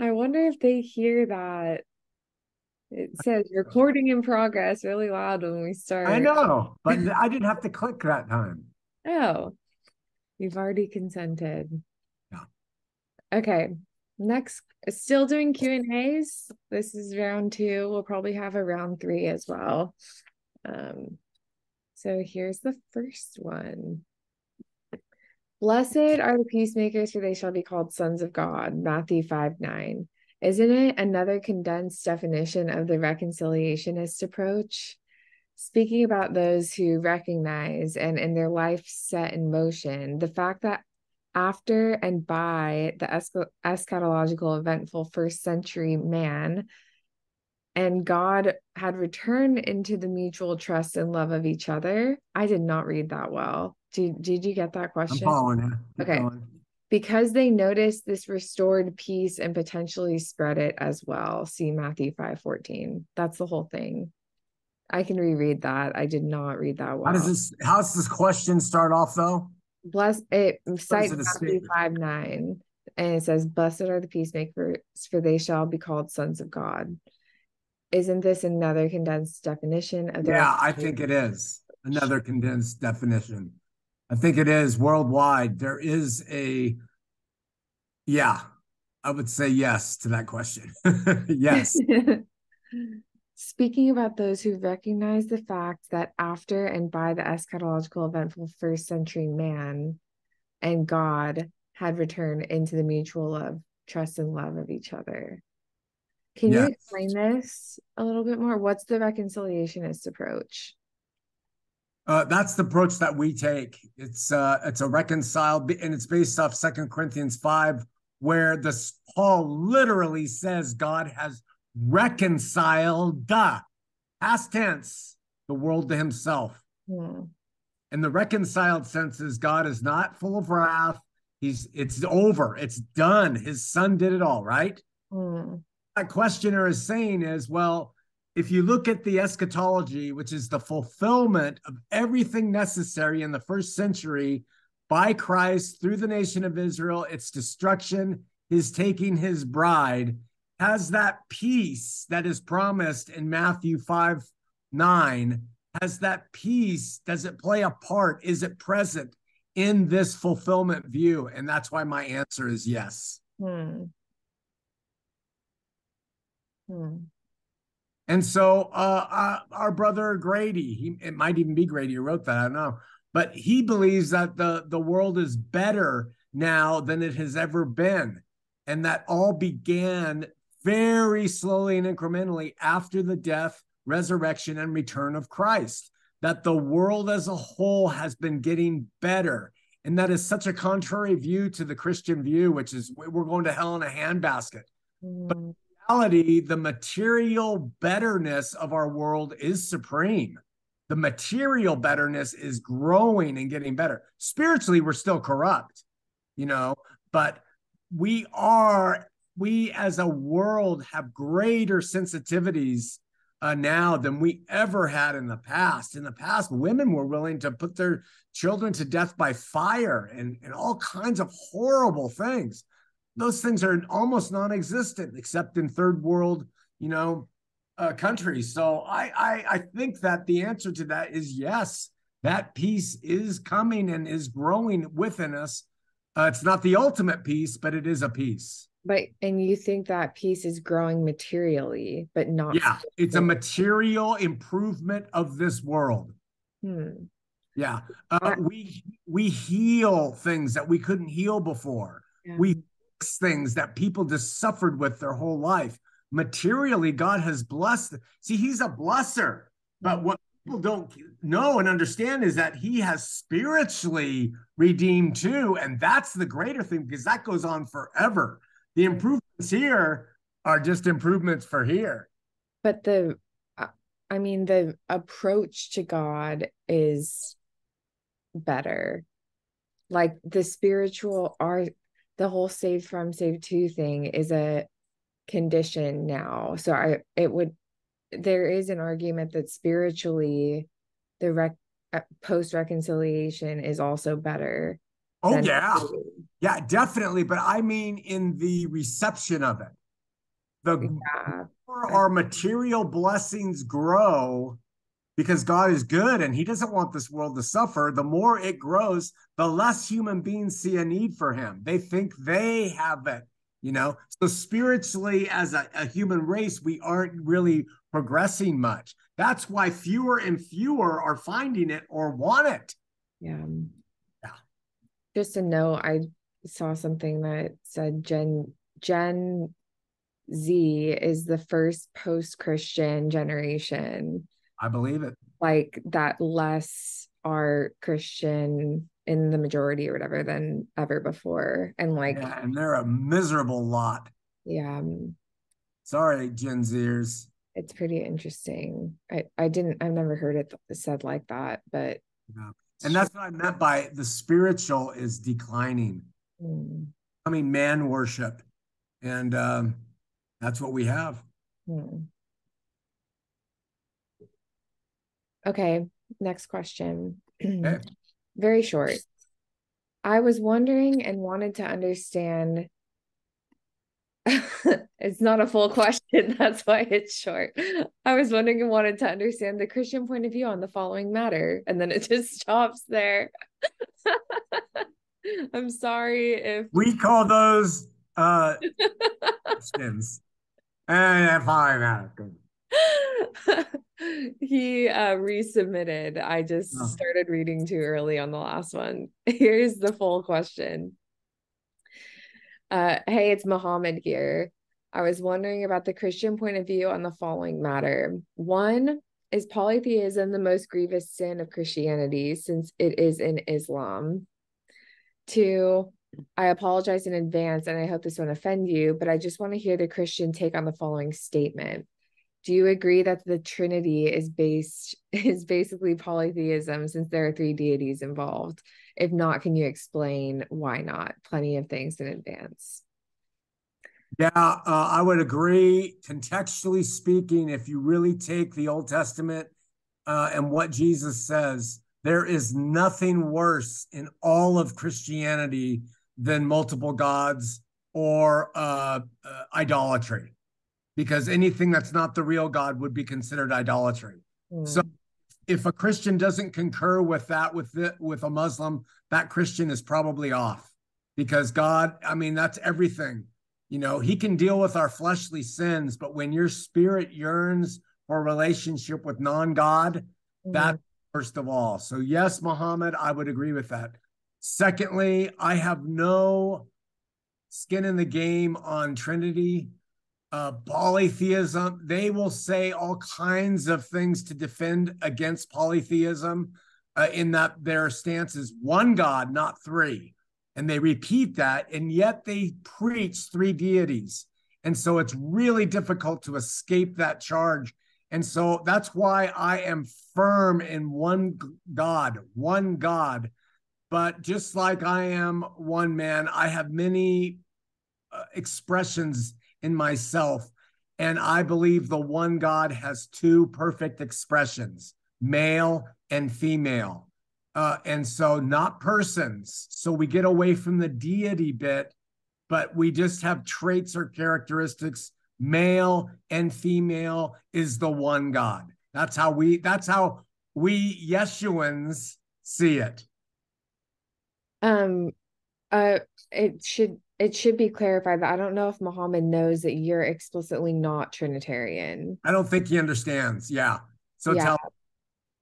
I wonder if they hear that. It says recording in progress really loud when we start. I know, but I didn't have to click that time. Oh, you've already consented. Yeah. Okay. Next, still doing Q and A's. This is round two. We'll probably have a round three as well. Um, so here's the first one. Blessed are the peacemakers, for they shall be called sons of God. Matthew 5 9. Isn't it another condensed definition of the reconciliationist approach? Speaking about those who recognize and in their life set in motion, the fact that after and by the eschatological eventful first century man and God had returned into the mutual trust and love of each other. I did not read that well. Did, did you get that question? I'm following you. Keep okay. Going. Because they noticed this restored peace and potentially spread it as well. See Matthew 5 14. That's the whole thing. I can reread that. I did not read that well. How does this how does this question start off though? Bless it cites Matthew 5 9. And it says, Blessed are the peacemakers, for they shall be called sons of God. Isn't this another condensed definition of the Yeah, I think it is another condensed definition. I think it is worldwide. There is a, yeah, I would say yes to that question. yes. Speaking about those who recognize the fact that after and by the eschatological eventful first century man and God had returned into the mutual love, trust, and love of each other. Can yes. you explain this a little bit more? What's the reconciliationist approach? Uh, that's the approach that we take. It's uh, it's a reconciled, and it's based off Second Corinthians five, where the Paul literally says God has reconciled the past tense the world to Himself. Hmm. And the reconciled sense is God is not full of wrath. He's it's over. It's done. His Son did it all. Right. Hmm. That questioner is saying is well if you look at the eschatology, which is the fulfillment of everything necessary in the first century by Christ through the nation of Israel, its destruction, his taking his bride, has that peace that is promised in Matthew 5 9. Has that peace, does it play a part? Is it present in this fulfillment view? And that's why my answer is yes. Hmm. Hmm. And so uh, uh, our brother Grady, he, it might even be Grady who wrote that, I don't know, but he believes that the, the world is better now than it has ever been. And that all began very slowly and incrementally after the death, resurrection, and return of Christ. That the world as a whole has been getting better. And that is such a contrary view to the Christian view, which is we're going to hell in a handbasket. Mm. But reality, the material betterness of our world is supreme. The material betterness is growing and getting better. Spiritually, we're still corrupt, you know, but we are, we as a world have greater sensitivities uh, now than we ever had in the past. In the past, women were willing to put their children to death by fire and, and all kinds of horrible things those things are almost non-existent except in third world you know uh, countries. So I, I i think that the answer to that is yes that peace is coming and is growing within us. Uh, it's not the ultimate peace but it is a peace. But and you think that peace is growing materially but not yeah it's a material improvement of this world. Hmm. yeah uh, we we heal things that we couldn't heal before. Yeah. we things that people just suffered with their whole life. Materially, God has blessed. See, He's a blesser. But what people don't know and understand is that He has spiritually redeemed too. And that's the greater thing because that goes on forever. The improvements here are just improvements for here. But the, uh, I mean, the approach to God is better. Like the spiritual art the whole save from save to thing is a condition now so i it would there is an argument that spiritually the rec uh, post reconciliation is also better oh yeah Yeah, definitely. But I mean, in the reception of it, the Yeah. more our material blessings grow, because God is good and He doesn't want this world to suffer, the more it grows, the less human beings see a need for Him. They think they have it, you know? So, spiritually, as a, a human race, we aren't really progressing much. That's why fewer and fewer are finding it or want it. Yeah. Yeah. Just a note, I saw something that said Gen Gen Z is the first post-Christian generation. I believe it. Like that less are Christian in the majority or whatever than ever before. And like Yeah, and they're a miserable lot. yeah, um, Sorry, Gen Zers. it's pretty interesting. I I didn't I've never heard it said like that, but Yeah. And that's what I meant by the spiritual is declining. Hmm, I mean, man worship. And um, that's what we have. hmm. Okay, next question. Okay. Very short. I was wondering and wanted to understand. It's not a full question, that's why it's short. I was wondering and wanted to understand the Christian point of view on the following matter, and then it just stops there. I'm sorry if We call those uh sins. And fine. uh, good. he uh resubmitted. I just Oh. started reading too early on the last one. Here's the full question. Uh hey, it's Mohammed here. I was wondering about the Christian point of view on the following matter. One, is polytheism the most grievous sin of Christianity since it is in Islam? Two, I apologize in advance and I hope this won't offend you, but I just want to hear the Christian take on the following statement. Do you agree that the Trinity is based is basically polytheism since there are three deities involved? If not, can you explain why not? Plenty of things in advance. Yeah, uh, I would agree. Contextually speaking, if you really take the Old Testament uh, and what Jesus says, there is nothing worse in all of Christianity than multiple gods or uh, uh, idolatry, because anything that's not the real God would be considered idolatry. So Hmm. if a Christian doesn't concur with that with the, with a Muslim, that Christian is probably off because God, I mean, that's everything. You know, he can deal with our fleshly sins, but when your spirit yearns for a relationship with non-God, that first of all. So yes, Muhammad, I would agree with that. Secondly, I have no skin in the game on Trinity uh, polytheism. They will say all kinds of things to defend against polytheism, uh, in that their stance is one God, not three. And they repeat that, and yet they preach three deities. And so it's really difficult to escape that charge. And so that's why I am firm in one God, one God. But just like I am one man, I have many uh, expressions in myself. And I believe the one God has two perfect expressions, male and female. Uh, and so, not persons. So, we get away from the deity bit, but we just have traits or characteristics. Male and female is the one God. That's how we, that's how we Yeshuans see it. Um, uh, it should it should be clarified that I don't know if Muhammad knows that you're explicitly not Trinitarian. I don't think he understands. Yeah. So, Yeah. tell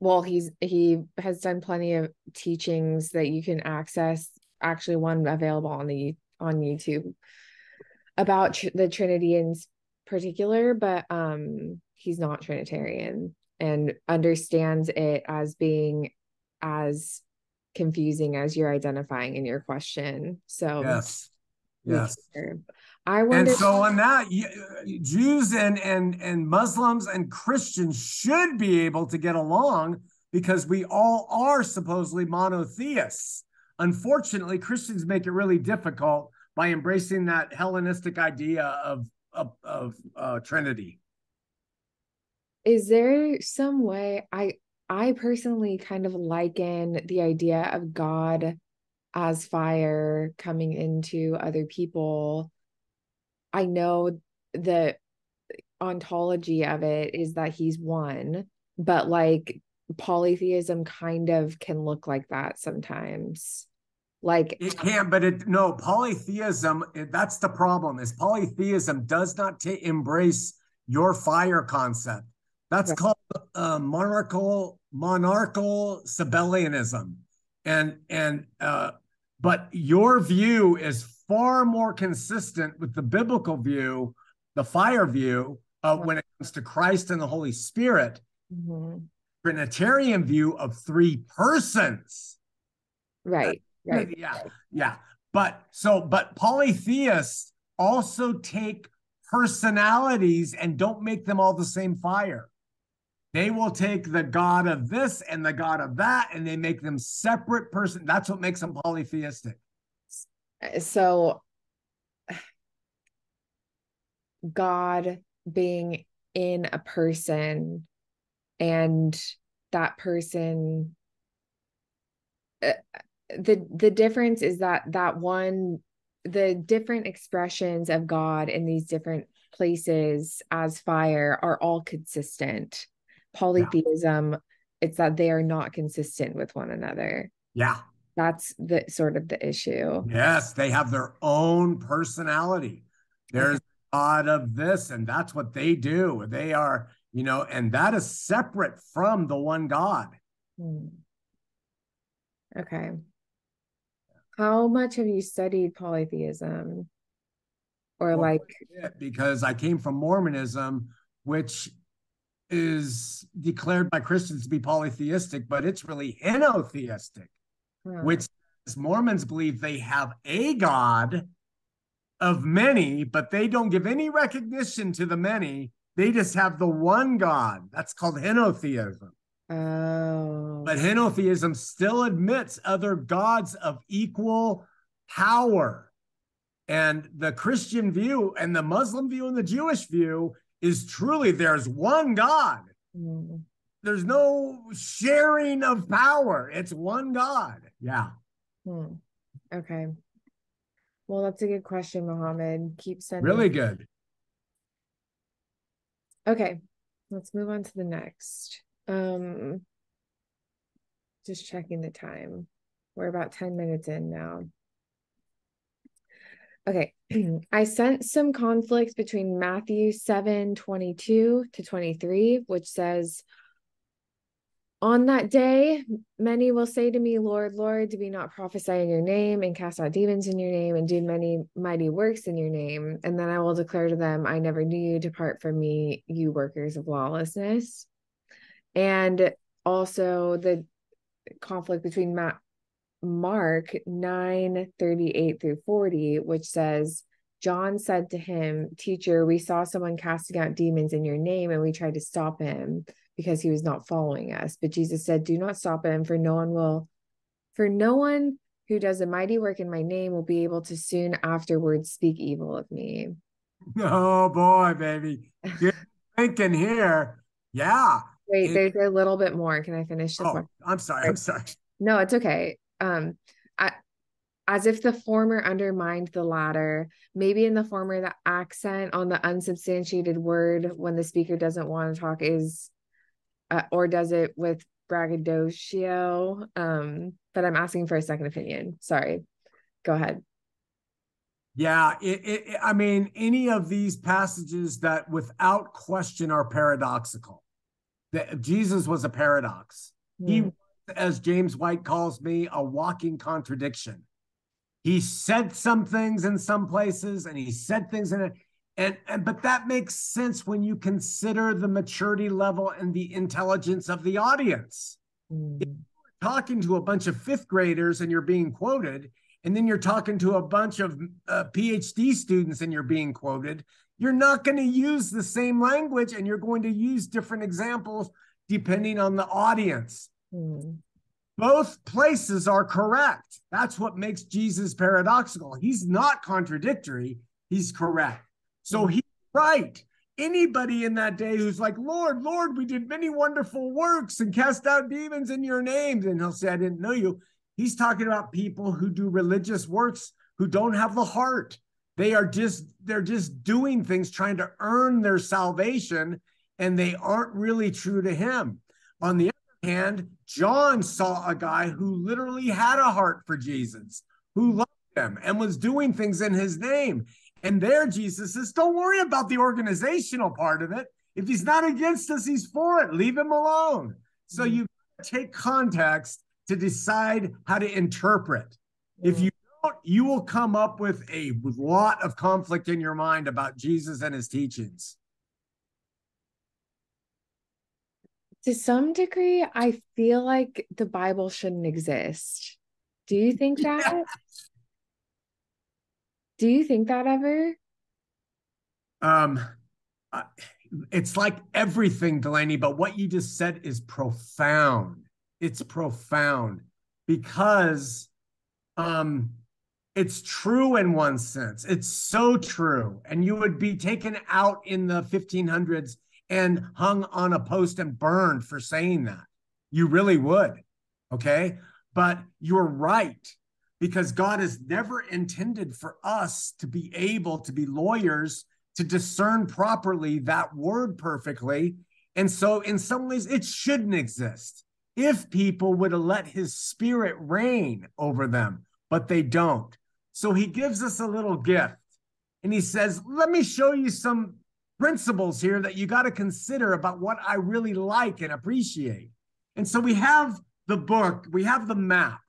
Well, he's he has done plenty of teachings that you can access. Actually, one available on the on YouTube about tr- the Trinity in particular, but um, he's not Trinitarian and understands it as being as confusing as you're identifying in your question. So yes. Yes. I wonder. And so on that, Jews and and and Muslims and Christians should be able to get along because we all are supposedly monotheists. Unfortunately, Christians make it really difficult by embracing that Hellenistic idea of of, of uh, Trinity. is there some way I I personally kind of liken the idea of God as fire coming into other people. I know the ontology of it is that he's one, but like polytheism kind of can look like that sometimes. Like it can, but it no polytheism. That's the problem. Is polytheism does not t- embrace your fire concept. That's right. called uh, monarchical monarchical Sabellianism, and and uh, but your view is far more consistent with the biblical view, the fire view of when it comes to Christ and the Holy Spirit. Mm-hmm. Trinitarian view of three persons. Right. Right. Yeah. Yeah. But so, but polytheists also take personalities and don't make them all the same fire. They will take the God of this and the God of that, and they make them separate person. That's what makes them polytheistic. So, God being in a person and that person uh, the the difference is that that one the different expressions of god in these different places as fire are all consistent polytheism yeah. it's that they are not consistent with one another. Yeah. That's the sort of the issue. Yes they have their own personality. There's god of this and that's what they do. They are you know and that is separate from the one god. Hmm. okay. How much have you studied polytheism? Or well, like because i came from mormonism which is declared by Christians to be polytheistic, but it's really henotheistic, hmm. which Mormons believe they have a God of many, but they don't give any recognition to the many. They just have the one God. That's called henotheism. Oh. But henotheism still admits other gods of equal power. And the Christian view and the Muslim view and the Jewish view is truly there's one God. Mm. There's no sharing of power. It's one God. Yeah. Hmm. Okay. Well, that's a good question, Mohammed. Keep sending. Really good. Okay. Let's move on to the next. Um just checking the time. We're about 10 minutes in now. Okay. I sense some conflict between Matthew 7 22 to 23, which says, On that day, many will say to me, Lord, Lord, did we not prophesy in your name and cast out demons in your name and do many mighty works in your name? And then I will declare to them, I never knew you. Depart from me, you workers of lawlessness. And also the conflict between Matt Mark 9 38 through 40, which says, John said to him, Teacher, we saw someone casting out demons in your name, and we tried to stop him because he was not following us. But Jesus said, Do not stop him, for no one will, for no one who does a mighty work in my name will be able to soon afterwards speak evil of me. Oh boy, baby. You're thinking here. Yeah. Wait, it, there's a little bit more. Can I finish this oh, one? I'm sorry. I'm sorry. No, it's okay um I, as if the former undermined the latter maybe in the former the accent on the unsubstantiated word when the speaker doesn't want to talk is uh, or does it with braggadocio um but i'm asking for a second opinion. Sorry. Go ahead. Yeah it, it, i mean any of these passages that without question are paradoxical. That jesus was a paradox. Mm. he hmm as James White calls me, a walking contradiction. He said some things in some places and he said things in it. And, and but that makes sense when you consider the maturity level and the intelligence of the audience. Mm. If you're talking to a bunch of fifth graders and you're being quoted, and then you're talking to a bunch of uh, PhD students and you're being quoted, you're not going to use the same language and you're going to use different examples depending on the audience. Mm. Both places are correct. That's what makes Jesus paradoxical. He's not contradictory, he's correct. So mm. he's right. Anybody in that day who's like, Lord, Lord, we did many wonderful works and cast out demons in your name, and he'll say, I didn't know you. He's talking about people who do religious works who don't have the heart. They are just they're just doing things trying to earn their salvation and they aren't really true to him. On the other hand, John saw a guy who literally had a heart for Jesus, who loved him and was doing things in his name. And there, Jesus says, Don't worry about the organizational part of it. If he's not against us, he's for it. Leave him alone. So mm-hmm. you take context to decide how to interpret. Mm-hmm. If you don't, you will come up with a lot of conflict in your mind about Jesus and his teachings. To some degree, I feel like the Bible shouldn't exist. Do you think that? Yeah. Do you think that ever? Um, it's like everything, Delaney, but what you just said is profound. It's profound because um it's true in one sense. It's so true. And you would be taken out in the 1500s and hung on a post and burned for saying that. You really would. Okay. But you're right because God has never intended for us to be able to be lawyers to discern properly that word perfectly. And so, in some ways, it shouldn't exist if people would have let his spirit reign over them, but they don't. So, he gives us a little gift and he says, Let me show you some principles here that you got to consider about what I really like and appreciate. And so, we have the book, we have the map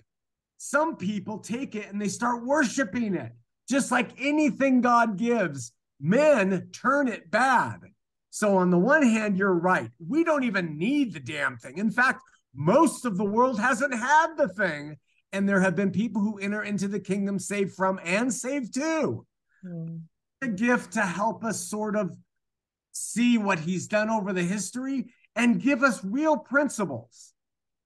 some people take it and they start worshiping it. Just like anything God gives, men turn it bad. So, on the one hand, you're right. We don't even need the damn thing. In fact, most of the world hasn't had the thing. And there have been people who enter into the kingdom saved from and saved to. Mm. A gift to help us sort of see what he's done over the history and give us real principles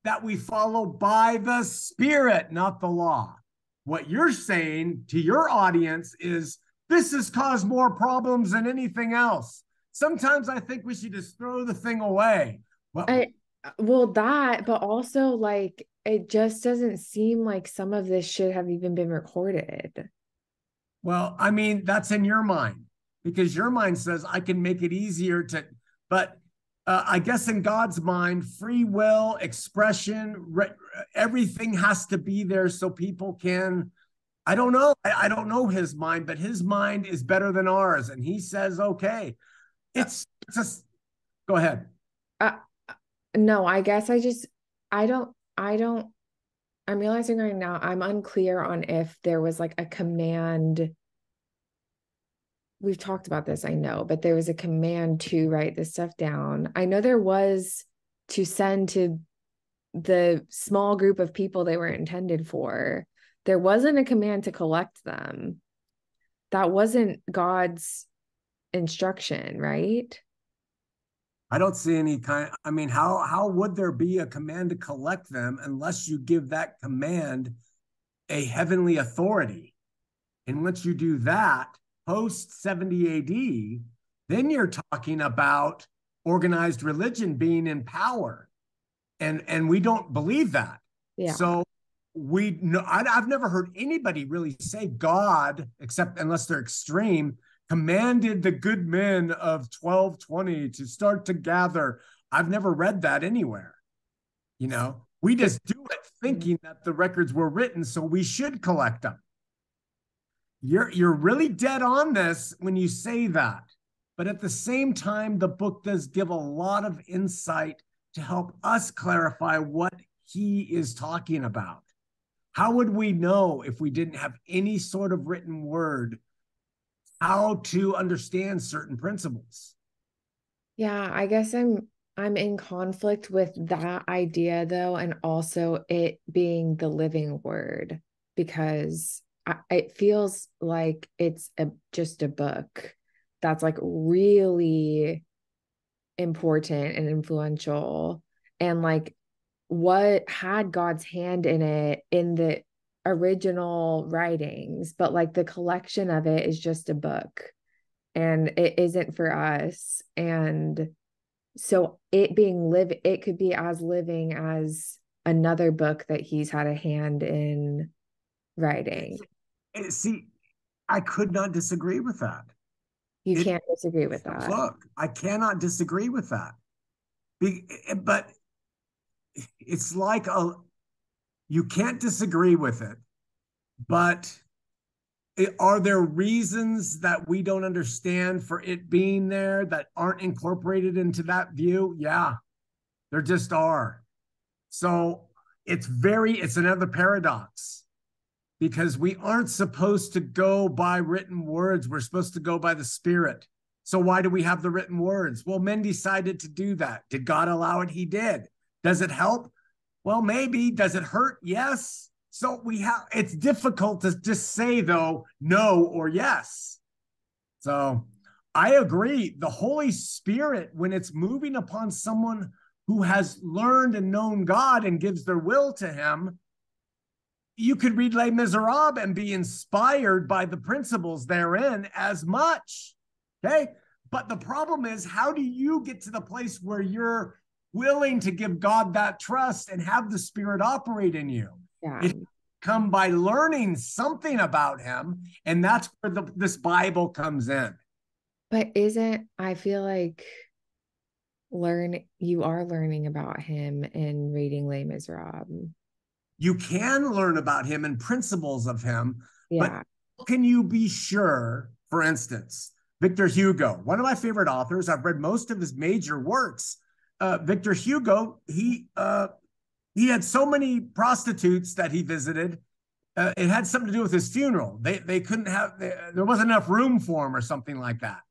that we follow by the Spirit, not the law. What you're saying to your audience is this has caused more problems than anything else. Sometimes I think we should just throw the thing away. Well, I, well, that, but also like it just doesn't seem like some of this should have even been recorded. Well, I mean, that's in your mind because your mind says I can make it easier to, but uh, I guess in God's mind, free will, expression, re- everything has to be there so people can. I don't know. I, I, don't know his mind, but his mind is better than ours, and he says, "Okay, it's just." Go ahead. Uh, no, I guess I just I don't I don't. I'm realizing right now I'm unclear on if there was like a command we've talked about this, I know, but there was a command to write this stuff down. I know there was to send to the small group of people they were intended for. There wasn't a command to collect them. That wasn't God's instruction, right? I don't see any kind I mean how how would there be a command to collect them unless you give that command a heavenly authority? And once you do that, post 70 AD, then you're talking about organized religion being in power. And and we don't believe that. Yeah. So we know I, I've never heard anybody really say God, except unless they're extreme, commanded the good men of 1220 to start to gather. I've never read that anywhere. You know, we just do it thinking that the records were written, so we should collect them. You're you're really dead on this when you say that. But at the same time, the book does give a lot of insight to help us clarify what he is talking about. How would we know if we didn't have any sort of written word how to understand certain principles? Yeah, I guess I'm I'm in conflict with that idea though and also it being the living word because it feels like it's a, just a book that's like really important and influential and like what had God's hand in it in the original writings but like the collection of it is just a book and it isn't for us and so it being live it could be as living as another book that he's had a hand in writing. See, I could not disagree with that. You it, can't disagree with that. Look, I cannot disagree with that. Be, eh, but it's like a you can't disagree with it, but it, are there reasons that we don't understand for it being there that aren't incorporated into that view? Yeah, there just are. So it's very, it's another paradox because we aren't supposed to go by written words. We're supposed to go by the Spirit. So why do we have the written words? Well, men decided to do that. Did God allow it? He did. Does it help? Well, maybe. Does it hurt? Yes. So we have it's difficult to just say though no or yes. So I agree. The Holy Spirit, when it's moving upon someone who has learned and known God and gives their will to Him, you could read Les Miserables and be inspired by the principles therein as much. Okay. But the problem is, how do you get to the place where you're willing to give God that trust and have the Spirit operate in you? Yeah. It come by learning something about him. And that's where the, this Bible comes in. But isn't, I feel like learn you are learning about him in reading Les Miserables. You can learn about him and principles of him, yeah. but can you be sure, for instance, Victor Hugo, one of my favorite authors, I've read most of his major works. Uh, Victor Hugo, he uh, he had so many prostitutes that he visited. Uh, it had something to do with his funeral. They they couldn't have they, there wasn't enough room for him or something like that.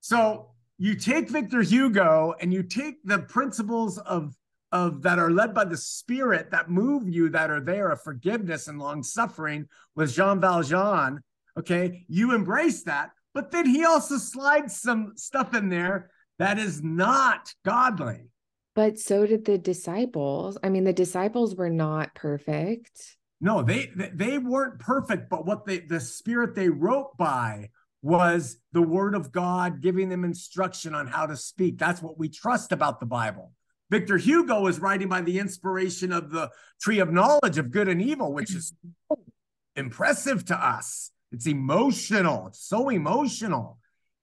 So you take Victor Hugo and you take the principles of of that are led by the spirit that move you that are there of forgiveness and long suffering with Jean Valjean. Okay, you embrace that, but then he also slides some stuff in there that is not godly. But so did the disciples. I mean, the disciples were not perfect. No, they they weren't perfect, but what they the spirit they wrote by was the word of God giving them instruction on how to speak. That's what we trust about the Bible. Victor Hugo is writing by the inspiration of the tree of knowledge of good and evil, which is impressive to us. It's emotional. It's so emotional.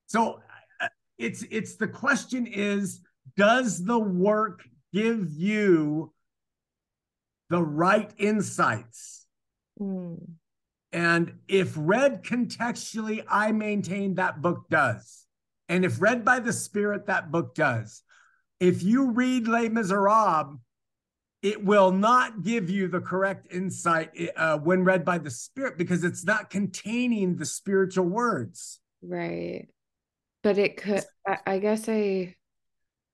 So uh, it's it's the question is does the work give you the right insights? Mm. And if read contextually, I maintain that book does. And if read by the Spirit, that book does. If you read Les Miserables, it will not give you the correct insight uh, when read by the Spirit because it's not containing the spiritual words. Right. But it could, I, I guess I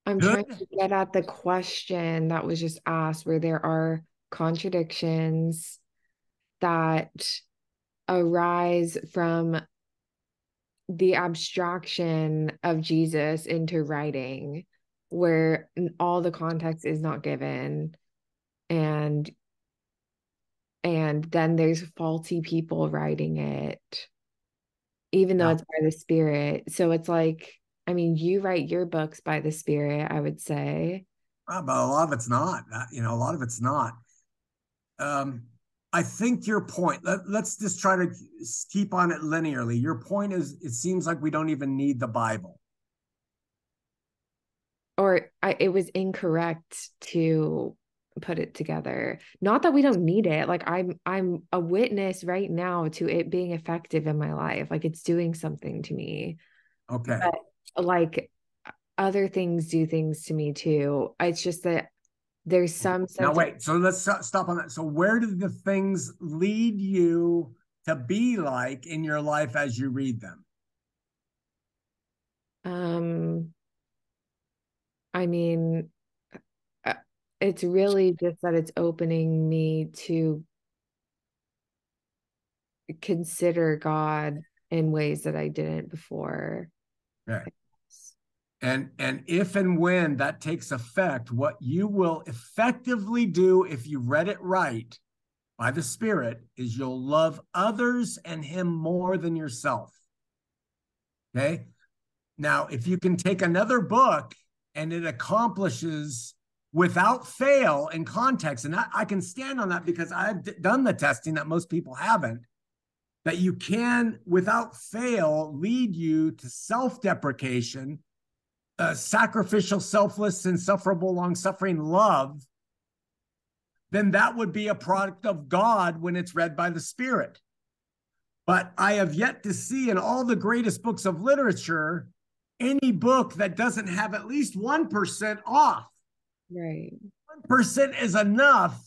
I'm trying to get at the question that was just asked where there are contradictions that arise from the abstraction of Jesus into writing where all the context is not given and and then there's faulty people writing it even though yeah. it's by the spirit so it's like I mean, you write your books by the Spirit, I would say. Uh, but a lot of it's not. Uh, you know, a lot of it's not. Um, I think your point. Let, let's just try to keep on it linearly. Your point is, it seems like we don't even need the Bible. Or I, it was incorrect to put it together. Not that we don't need it. Like I'm, I'm a witness right now to it being effective in my life. Like it's doing something to me. Okay. But like other things do things to me too. It's just that there's some. Now wait. So let's stop on that. So where do the things lead you to be like in your life as you read them? Um, I mean, uh, it's really just that it's opening me to consider God in ways that I didn't before. Okay. And, and if and when that takes effect, what you will effectively do if you read it right by the Spirit is you'll love others and Him more than yourself. Okay. Now, if you can take another book and it accomplishes without fail in context, and I, I can stand on that because I've d- done the testing that most people haven't, that you can, without fail, lead you to self deprecation, uh, sacrificial, selfless, insufferable, long suffering love, then that would be a product of God when it's read by the Spirit. But I have yet to see in all the greatest books of literature any book that doesn't have at least 1% off. Right. 1% is enough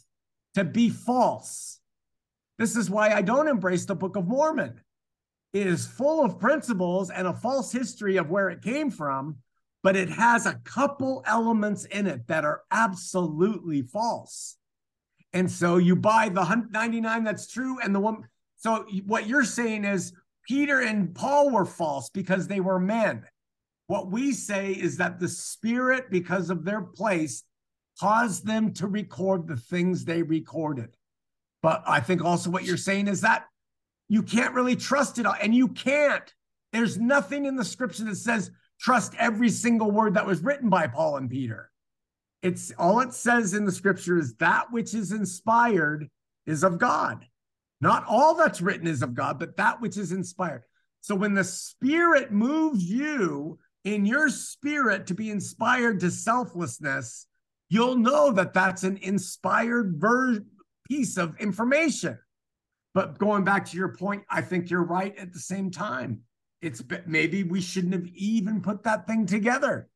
to be false. This is why I don't embrace the Book of Mormon. It is full of principles and a false history of where it came from, but it has a couple elements in it that are absolutely false. And so you buy the 99 that's true and the one. So what you're saying is Peter and Paul were false because they were men. What we say is that the Spirit, because of their place, caused them to record the things they recorded. But I think also what you're saying is that you can't really trust it all, and you can't. There's nothing in the scripture that says trust every single word that was written by Paul and Peter. It's all it says in the scripture is that which is inspired is of God. Not all that's written is of God, but that which is inspired. So when the Spirit moves you in your spirit to be inspired to selflessness, you'll know that that's an inspired ver- piece of information. But going back to your point, I think you're right at the same time. It's maybe we shouldn't have even put that thing together.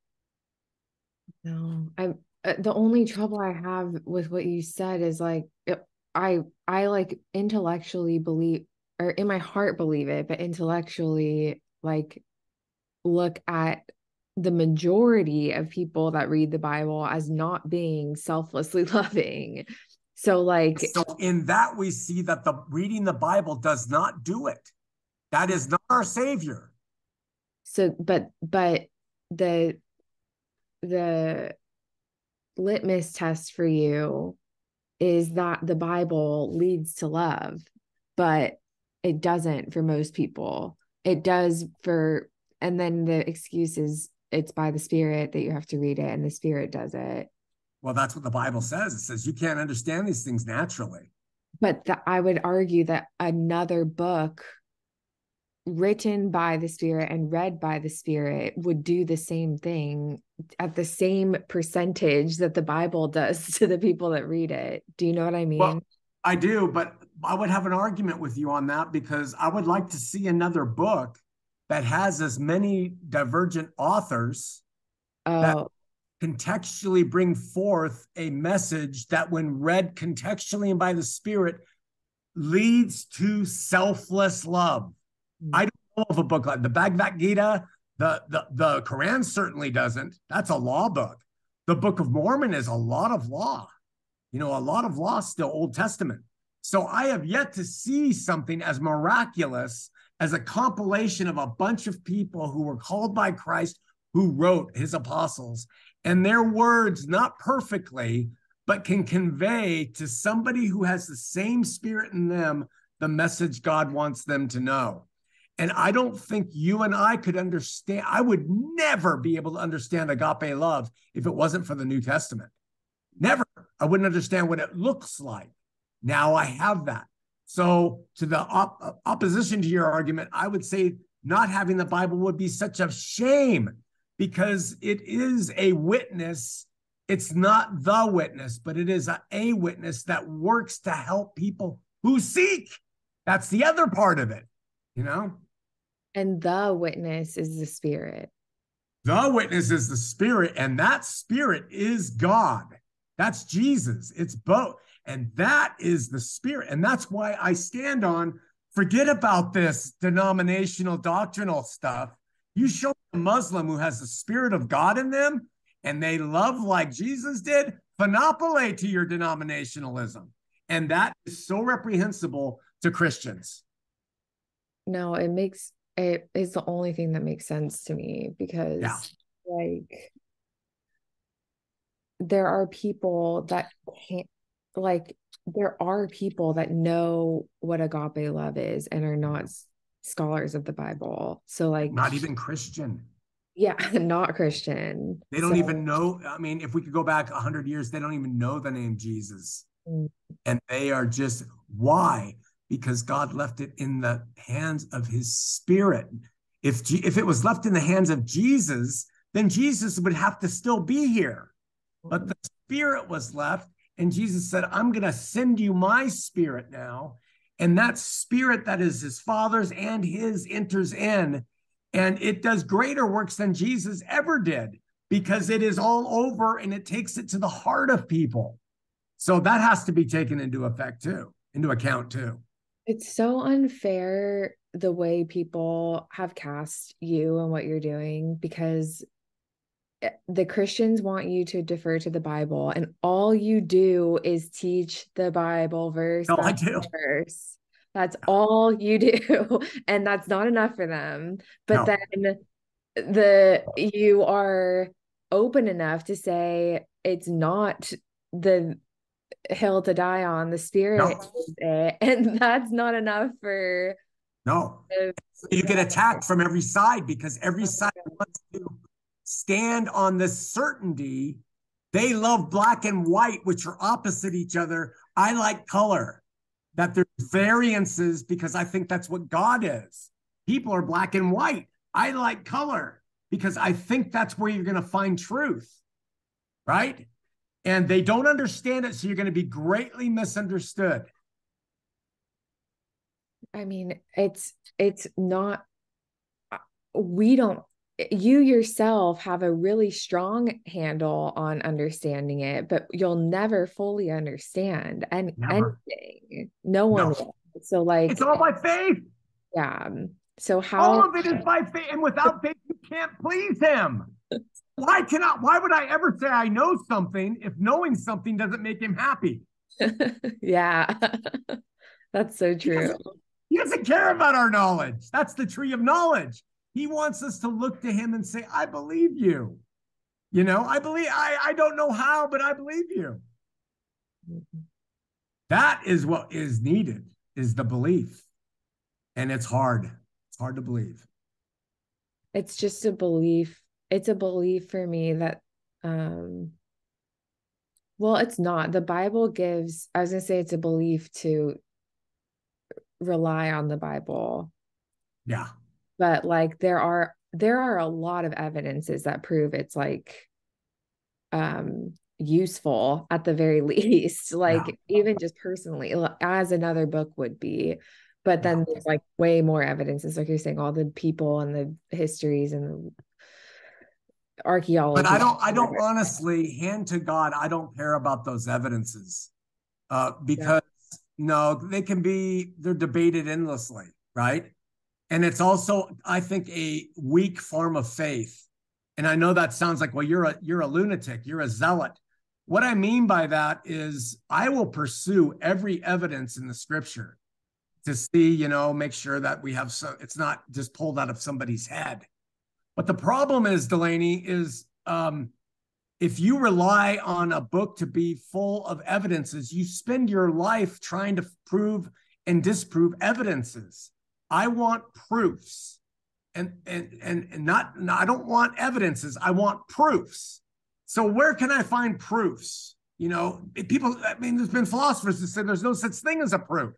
No, I uh, the only trouble I have with what you said is like I I like intellectually believe or in my heart believe it, but intellectually like look at the majority of people that read the Bible as not being selflessly loving. So, like, so in that, we see that the reading the Bible does not do it. That is not our Savior. So, but, but the, the litmus test for you is that the Bible leads to love, but it doesn't for most people. It does for and then the excuse is it's by the spirit that you have to read it and the spirit does it. Well that's what the bible says. It says you can't understand these things naturally. But the, i would argue that another book written by the spirit and read by the spirit would do the same thing at the same percentage that the bible does to the people that read it. Do you know what i mean? Well, i do but i would have an argument with you on that because i would like to see another book that has as many divergent authors oh. that contextually bring forth a message that, when read contextually and by the Spirit, leads to selfless love. Mm. I don't know of a book like the Bhagavad Gita, the, the, the Quran certainly doesn't. That's a law book. The Book of Mormon is a lot of law. You know, a lot of law still Old Testament. So I have yet to see something as miraculous as a compilation of a bunch of people who were called by Christ, who wrote his apostles, and their words, not perfectly, but can convey to somebody who has the same spirit in them the message God wants them to know. And I don't think you and I could understand, I would never be able to understand agape love if it wasn't for the New Testament. Never. I wouldn't understand what it looks like. Now I have that. So, to the op- opposition to your argument, I would say not having the Bible would be such a shame because it is a witness. It's not the witness, but it is a, a witness that works to help people who seek. That's the other part of it, you know? And the witness is the spirit. The witness is the spirit, and that spirit is God. That's Jesus. It's both. And that is the spirit. And that's why I stand on forget about this denominational doctrinal stuff. You show a Muslim who has the spirit of God in them and they love like Jesus did, panoply to your denominationalism. And that is so reprehensible to Christians. No, it makes it is the only thing that makes sense to me because yeah. like there are people that can't like there are people that know what agape love is and are not scholars of the Bible. So like not even Christian. Yeah, not Christian. They don't so. even know. I mean, if we could go back 100 years, they don't even know the name Jesus. Mm. And they are just, why? Because God left it in the hands of his spirit. If, if it was left in the hands of Jesus, then Jesus would have to still be here. But the spirit was left, and Jesus said, I'm going to send you my spirit now. And that spirit that is his father's and his enters in, and it does greater works than Jesus ever did because it is all over and it takes it to the heart of people. So that has to be taken into effect too, into account too. It's so unfair the way people have cast you and what you're doing because the Christians want you to defer to the Bible, and all you do is teach the Bible verse. No, I do. Verse. That's all you do. And that's not enough for them. But no. then the you are open enough to say it's not the hill to die on, the spirit no. And that's not enough for no. The, you get attacked from every side because every side wants to stand on the certainty. They love black and white, which are opposite each other. I like color that there's variances because I think that's what God is. People are black and white. I like color because I think that's where you're going to find truth. Right. And they don't understand it. So you're going to be greatly misunderstood. I mean, it's, it's not, we don't Eh, you yourself have a really strong handle on understanding it, but you'll never fully understand and anything. No one no. So like it's all by faith. Yeah. So how all of it is by faith, and without faith, you can't please him. Why cannot why would I ever say I know something if knowing something doesn't make him happy? yeah. That's so true. He doesn't, he doesn't care about our knowledge. That's the tree of knowledge. He wants us to look to him and say, I believe you. You know, I believe, I, I don't know how, but I believe you. That is what is needed, is the belief. And it's hard. It's hard to believe. It's just a belief. It's a belief for me that, um, well, it's not. The Bible gives, I was going to say it's a belief to rely on the Bible. Yeah but like there are there are a lot of evidences that prove it's like um useful at the very least like even just personally as another book would be but then there's like way more evidences like you're saying all the people and the histories and the archaeology but i don't i don't honestly hand to god i don't care about those evidences uh because yeah. no they can be they're debated endlessly right and it's also i think a weak form of faith. And i know that sounds like well you're a you're a lunatic you're a zealot. What i mean by that is i will pursue every evidence in the scripture to see you know make sure that we have so it's not just pulled out of somebody's head. But the problem is delaney is um if you rely on a book to be full of evidences you spend your life trying to prove and disprove evidences I want proofs. And, and and not I don't want evidences. I want proofs. So where can I find proofs? You know, people. I mean, there's been philosophers that said there's no such thing as a proof.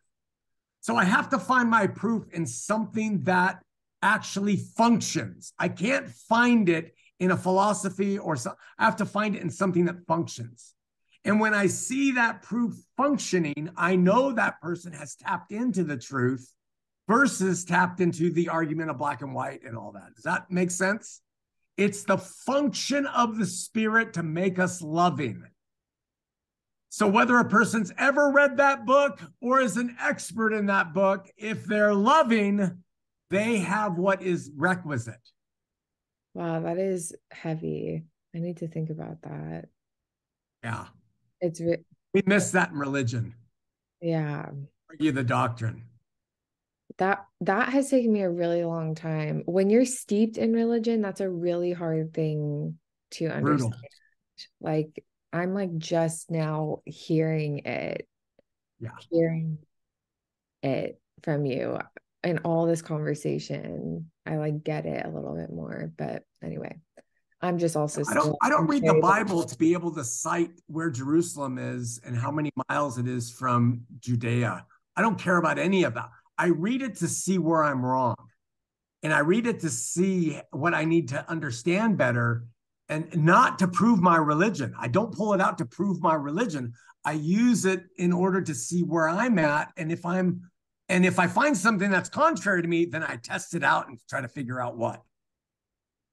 So I have to find my proof in something that actually functions. I can't find it in a philosophy or so. I have to find it in something that functions. And when I see that proof functioning, I know that person has tapped into the truth versus tapped into the argument of black and white and all that. Does that make sense? It's the function of the spirit to make us loving. So, whether a person's ever read that book or is an expert in that book, if they're loving, they have what is requisite. Wow, that is heavy. I need to think about that. Yeah. It's re- we miss that in religion. Yeah. Argue the doctrine that that has taken me a really long time when you're steeped in religion that's a really hard thing to understand Brutal. like i'm like just now hearing it yeah hearing it from you in all this conversation i I like get it a little bit more. But anyway, I'm just also I don't I don't read the Bible to be able to cite where Jerusalem is and how many miles it is from Judea. I don't care about any of that. I read it to see where I'm wrong. And I read it to see what I need to understand better and not to prove my religion. I don't pull it out to prove my religion. I use it in order to see where I'm at and if I'm and if I find something that's contrary to me, then I test it out and try to figure out what.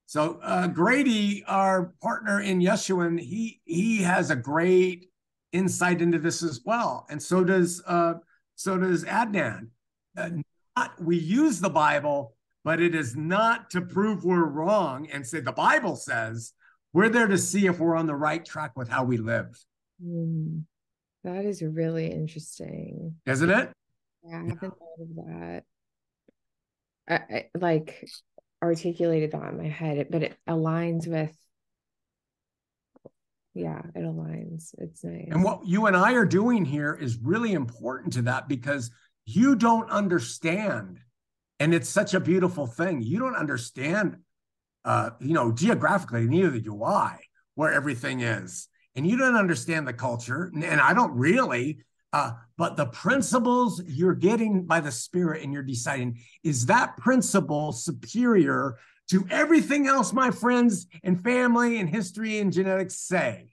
So uh, Grady, our partner in Yeshua, he he has a great insight into this as well, and so does uh, so does Adnan. Not, we use the Bible, but it is not to prove we're wrong and say the Bible says. We're there to see if we're on the right track with how we live. Mm, that is really interesting, isn't it? Yeah, I haven't thought of that. I, I, like articulated that in my head, but it aligns with yeah, it aligns. It's nice. And what you and I are doing here is really important to that because you don't understand. And it's such a beautiful thing. You don't understand, uh, you know, geographically, neither do I, where everything is. And you don't understand the culture. And I don't really. Uh, but the principles you're getting by the Spirit and you're deciding is that principle superior to everything else my friends and family and history and genetics say?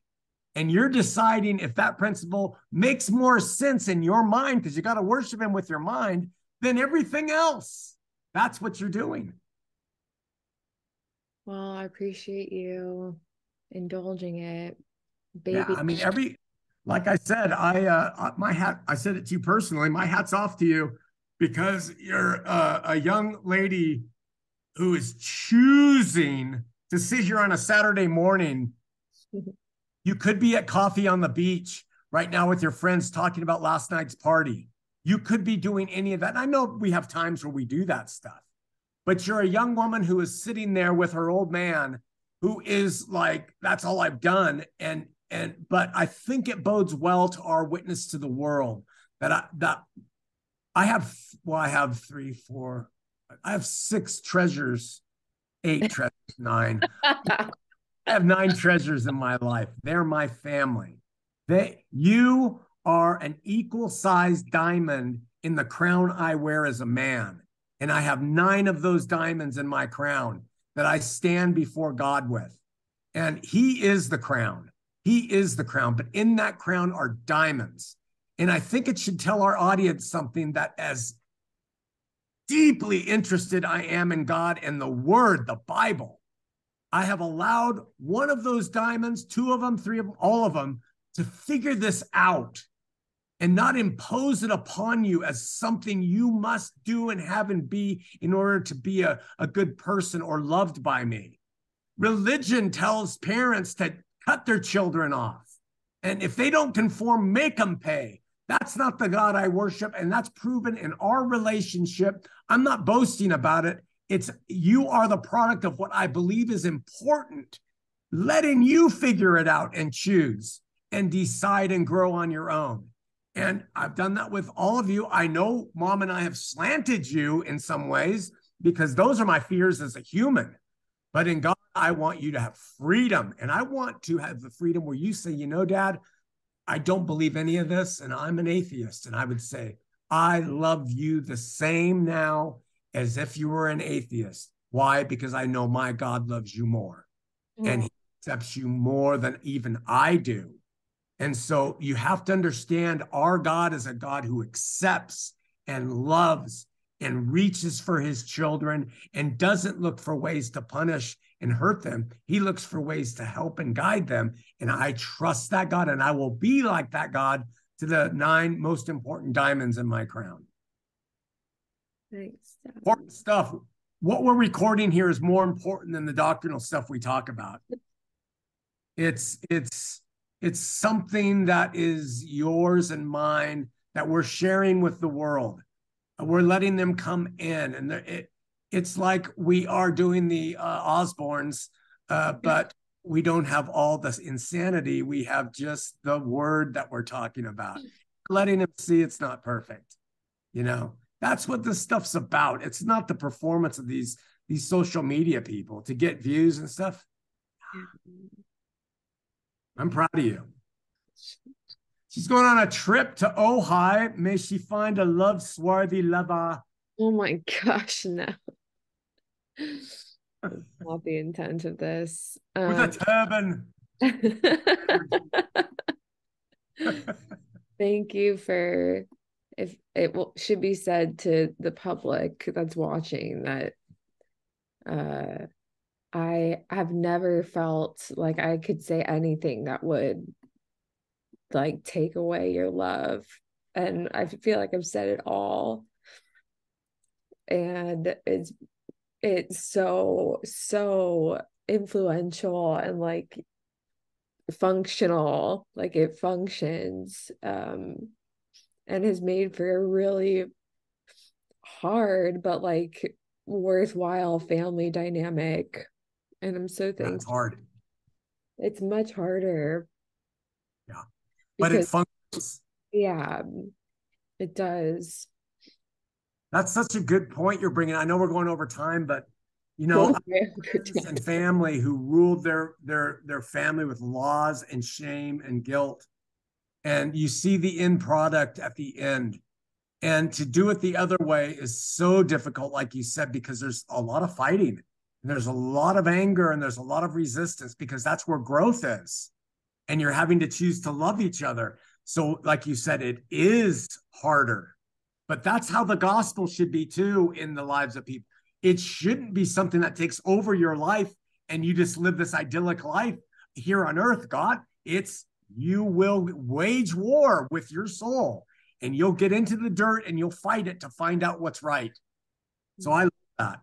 And you're deciding if that principle makes more sense in your mind because you got to worship Him with your mind than everything else. That's what you're doing. Well, I appreciate you indulging it. Baby. Yeah, I mean, every like I said, I uh, my hat. I said it to you personally. My hat's off to you because you're uh, a young lady who is choosing to sit here on a Saturday morning. You could be at coffee on the beach right now with your friends talking about last night's party. You could be doing any of that. And I know we have times where we do that stuff, but you're a young woman who is sitting there with her old man who is like, that's all I've done. And and but I think it bodes well to our witness to the world that I that I have well I have three four I have six treasures eight treasures nine I have nine treasures in my life. They're my family. They you are an equal sized diamond in the crown I wear as a man. And I have nine of those diamonds in my crown that I stand before God with. And he is the crown. He is the crown, but in that crown are diamonds. And I think it should tell our audience something that as deeply interested I am in God and the word, the Bible, I have allowed one of those diamonds, two of them, three of them, all of them, to figure this out and not impose it upon you as something you must do and have and be in order to be a, a good person or loved by me. Religion tells parents to cut their children off. And if they don't conform, make them pay. That's not the God I worship. And that's proven in our relationship. I'm not boasting about it. It's you are the product of what I believe is important, letting you figure it out and choose and decide and grow on your own. And I've done that with all of you. I know mom and I have slanted you in some ways because those are my fears as a human. But in God, I want you to have freedom. And I want to have the freedom where you say, you know, dad, I don't believe any of this, and I'm an atheist. And I would say, I love you the same now as if you were an atheist. Why? Because I know my God loves you more mm. and he accepts you more than even I do. And so you have to understand our God is a God who accepts and loves and reaches for his children and doesn't look for ways to punish and hurt them. He looks for ways to help and guide them. And I trust that God and I will be like that God to the nine most important diamonds in my crown. Thanks. Important stuff. What we're recording here is more important than the doctrinal stuff we talk about. It's it's it's something that is yours and mine that we're sharing with the world. We're letting them come in. And it, it's like we are doing the uh, osbournes uh, but we don't have all this insanity. We have just the word that we're talking about. Letting them see it's not perfect you know That's what this stuff's about. It's not the performance of these these social media people to get views and stuff. I'm proud of you. She's going on a trip to Ojai. May she find a love swarthy lover. Oh my gosh, no. Not the intent of this. Um, With a turban. Thank you for if it will, should be said to the public that's watching that uh I have never felt like I could say anything that would like take away your love. And I feel like I've said it all. And it's it's so so influential and like functional like it functions um and has made for a really hard but like worthwhile family dynamic. And i'm so thankful. it's hard. It's much harder. Yeah. But it functions. Yeah it does. That's such a good point you're bringing. I know we're going over time but you know and family who ruled their their their family with laws and shame and guilt and you see the end product at the end. And to do it the other way is so difficult like you said because there's a lot of fighting there's a lot of anger and there's a lot of resistance because that's where growth is. And you're having to choose to love each other. So like you said it is harder. But that's how the gospel should be too in the lives of people. It shouldn't be something that takes over your life and you just live this idyllic life here on earth, God. It's you will wage war with your soul and you'll get into the dirt and you'll fight it to find out what's right. So I love that.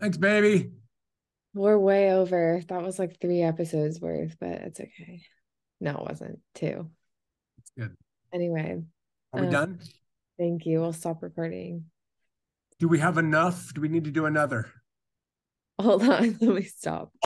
Thanks, baby. We're way over. That was like three episodes worth, but it's okay. No, it wasn't. Two. It's good. Anyway. Are we um, done? Thank you. We'll stop recording. Do we have enough? Do we need to do another? Hold on. Let me stop.